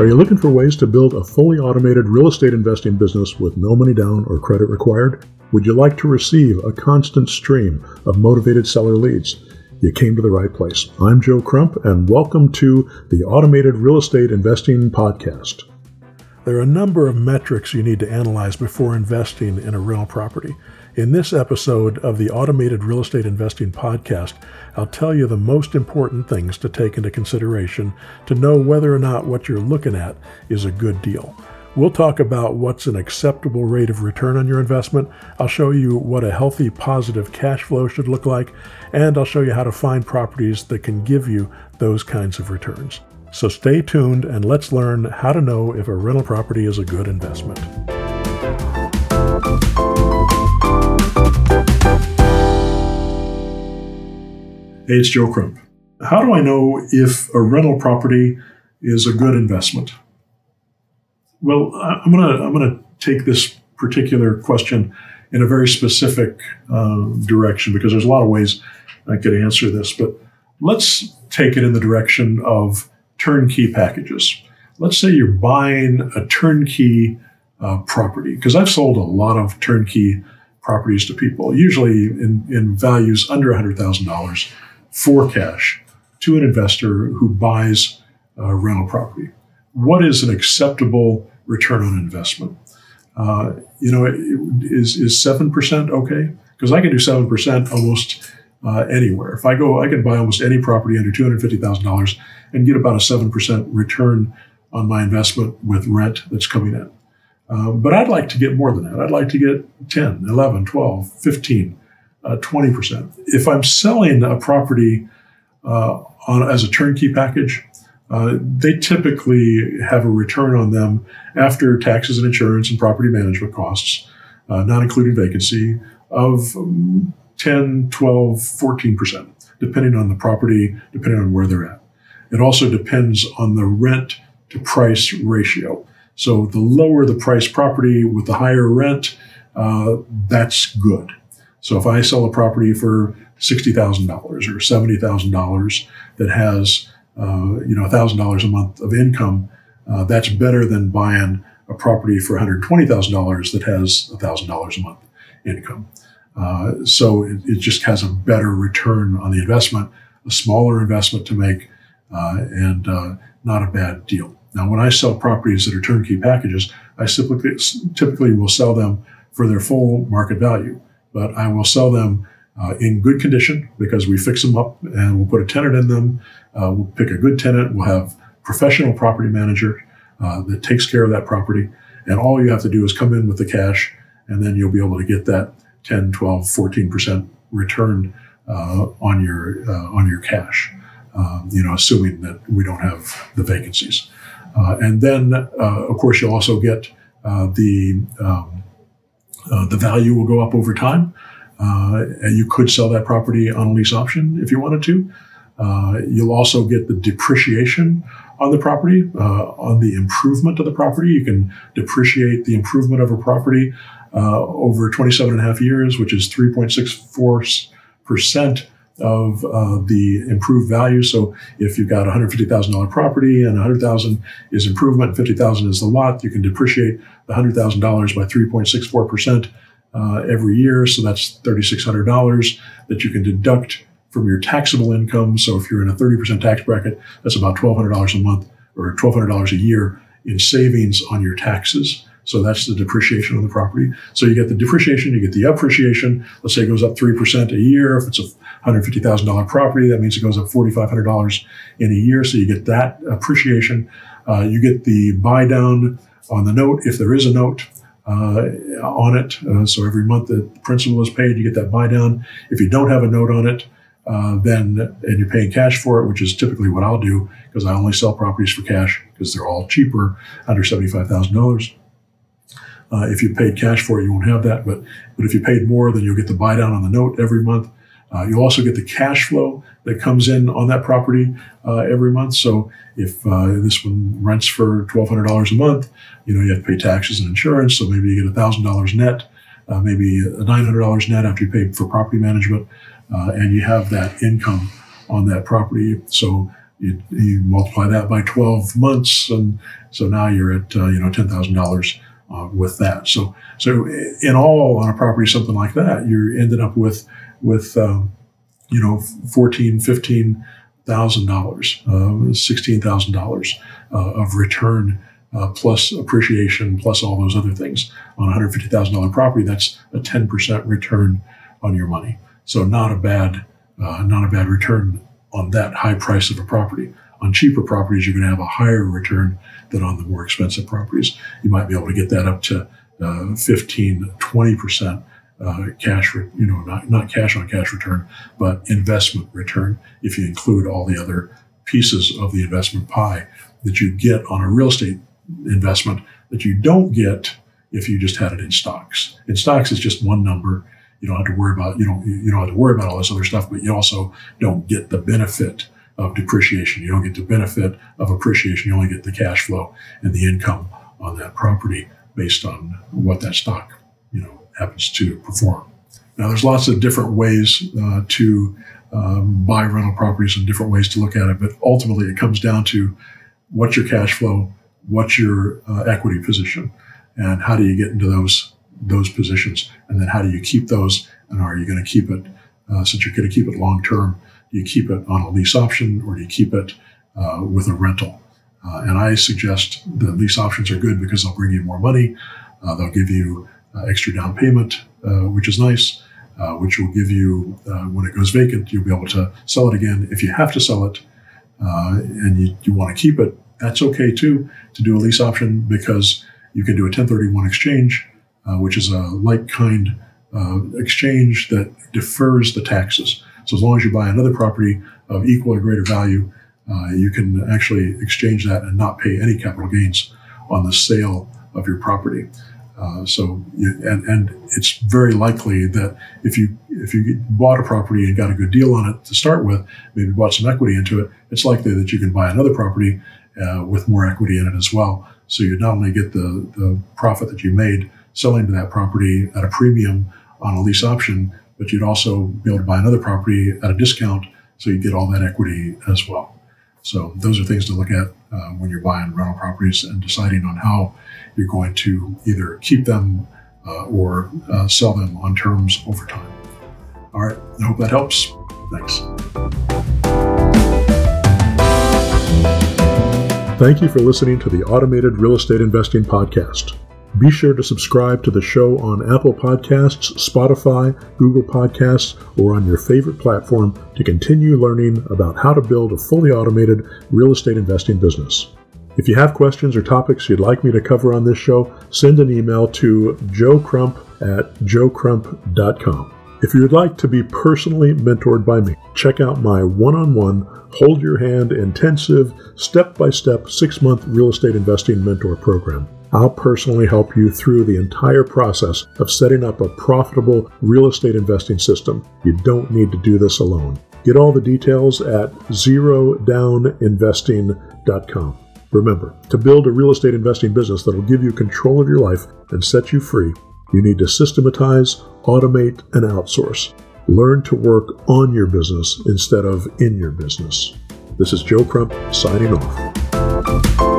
Are you looking for ways to build a fully automated real estate investing business with no money down or credit required? Would you like to receive a constant stream of motivated seller leads? You came to the right place. I'm Joe Crump, and welcome to the Automated Real Estate Investing Podcast. There are a number of metrics you need to analyze before investing in a rental property. In this episode of the Automated Real Estate Investing Podcast, I'll tell you the most important things to take into consideration to know whether or not what you're looking at is a good deal. We'll talk about what's an acceptable rate of return on your investment. I'll show you what a healthy positive cash flow should look like, and I'll show you how to find properties that can give you those kinds of returns. So stay tuned and let's learn how to know if a rental property is a good investment. Hey, it's Joe Crump. How do I know if a rental property is a good investment? Well, I'm gonna I'm gonna take this particular question in a very specific uh, direction because there's a lot of ways I could answer this, but let's take it in the direction of turnkey packages. Let's say you're buying a turnkey uh, property because I've sold a lot of turnkey properties to people, usually in, in values under $100,000 for cash to an investor who buys a rental property. What is an acceptable return on investment? Uh, you know, is is seven percent okay? Because I can do seven percent almost uh, anywhere. If I go, I can buy almost any property under two hundred fifty thousand dollars and get about a seven percent return on my investment with rent that's coming in. Uh, but I'd like to get more than that. I'd like to get 10, 11, 12, 15 uh, 20%. If I'm selling a property uh, on, as a turnkey package, uh, they typically have a return on them after taxes and insurance and property management costs, uh, not including vacancy, of um, 10, 12, 14%, depending on the property, depending on where they're at. It also depends on the rent to price ratio. So the lower the price property with the higher rent, uh, that's good. So if I sell a property for sixty thousand dollars or seventy thousand dollars that has uh, you know thousand dollars a month of income, uh, that's better than buying a property for one hundred twenty thousand dollars that has thousand dollars a month income. Uh, so it, it, just has a better return on the investment, a smaller investment to make, uh, and uh, not a bad deal. Now, when I sell properties that are turnkey packages, I typically, typically will sell them for their full market value but I will sell them uh, in good condition because we fix them up and we'll put a tenant in them. Uh, we'll pick a good tenant. We'll have professional property manager uh, that takes care of that property. And all you have to do is come in with the cash and then you'll be able to get that 10, 12, 14% return uh, on your, uh, on your cash. Um, you know, assuming that we don't have the vacancies. Uh, and then, of course, you'll also get the um, uh, the value will go up over time. Uh, and you could sell that property on a lease option if you wanted to. Uh, you'll also get the depreciation on the property, uh, on the improvement of the property. You can depreciate the improvement of a property uh, over 27 and a half years, which is 3.64% of uh, the improved value. So if you've got $150,000 property and 100,000 is improvement, 50,000 is the lot, you can depreciate the $100,000 by 3.64% uh, every year. So that's $3,600 that you can deduct from your taxable income. So if you're in a 30% tax bracket, that's about $1,200 a month or $1,200 a year in savings on your taxes. So that's the depreciation of the property. So you get the depreciation, you get the appreciation. Let's say it goes up 3% a year. If it's a $150,000 property, that means it goes up $4,500 in a year. So you get that appreciation. Uh, you get the buy down on the note if there is a note. Uh, on it. Uh, so every month the principal is paid, you get that buy down. If you don't have a note on it, uh, then and you're paying cash for it, which is typically what I'll do because I only sell properties for cash because they're all cheaper under seventy-five thousand dollars. Uh, if you paid cash for it, you won't have that. But but if you paid more, then you'll get the buy down on the note every month. Uh, you'll also get the cash flow that comes in on that property uh, every month. So if uh, this one rents for twelve hundred dollars a month, you know you have to pay taxes and insurance. So maybe you get thousand dollars net, uh, maybe nine hundred dollars net after you pay for property management, uh, and you have that income on that property. So You, you multiply that by 12 months, and so now you're at uh, you know $10,000 uh, with that. So so in all on a property something like that, you're ended up with with um, you know 14, 15 thousand dollars, uh, sixteen thousand uh, dollars of return uh, plus appreciation plus all those other things on a hundred fifty thousand dollar property. That's a ten percent return on your money. So not a bad uh, not a bad return on that high price of a property. On cheaper properties, you're going to have a higher return than on the more expensive properties. You might be able to get that up to uh, 15, 20 percent uh, cash, re- you know, not, not cash on cash return, but investment return if you include all the other pieces of the investment pie that you get on a real estate investment that you don't get if you just had it in stocks. In stocks, it's just one number. You don't have to worry about you don't you don't have to worry about all this other stuff, but you also don't get the benefit of depreciation. You don't get the benefit of appreciation. You only get the cash flow and the income on that property based on what that stock you know happens to perform. Now, there's lots of different ways uh, to um, buy rental properties and different ways to look at it, but ultimately it comes down to what's your cash flow, what's your uh, equity position, and how do you get into those those positions, and then how do you keep those, and are you going to keep it uh, since you're going to keep it long term? Do you keep it on a lease option, or do you keep it uh, with a rental? Uh, and I suggest that lease options are good because they'll bring you more money. Uh, they'll give you uh, extra down payment, uh, which is nice, uh, which will give you, when it goes vacant, you'll be able to sell it again. If you have to sell it and you, you want to keep it, that's okay too, to do a lease option because you can do a 1031 exchange, which is a like kind exchange that defers the taxes. So as long as you buy another property of equal or greater value, uh, you can actually exchange that and not pay any capital gains on the sale of your property. Uh, so, you, and, and it's very likely that if you if you bought a property and got a good deal on it to start with, maybe bought some equity into it, it's likely that you can buy another property uh, with more equity in it as well. So you not only get the the profit that you made selling to that property at a premium on a lease option, but you'd also be able to buy another property at a discount, so you get all that equity as well. So those are things to look at uh, when you're buying rental properties and deciding on how you're going to either keep them uh, or uh, sell them on terms over time. All right, I hope that helps. Thanks. Thank you for listening to the Automated Real Estate Investing Podcast. Be sure to subscribe to the show on Apple Podcasts, Spotify, Google Podcasts, or on your favorite platform to continue learning about how to build a fully automated real estate investing business. If you have questions or topics you'd like me to cover on this show, send an email to joecrump at joecrump.com. If you would like to be personally mentored by me, check out my one on one, hold your hand, intensive, step by step, six month real estate investing mentor program. I'll personally help you through the entire process of setting up a profitable real estate investing system. You don't need to do this alone. Get all the details at zerodowninvesting.com. Remember, to build a real estate investing business that will give you control of your life and set you free, you need to systematize, automate, and outsource. Learn to work on your business instead of in your business. This is Joe Crump signing off.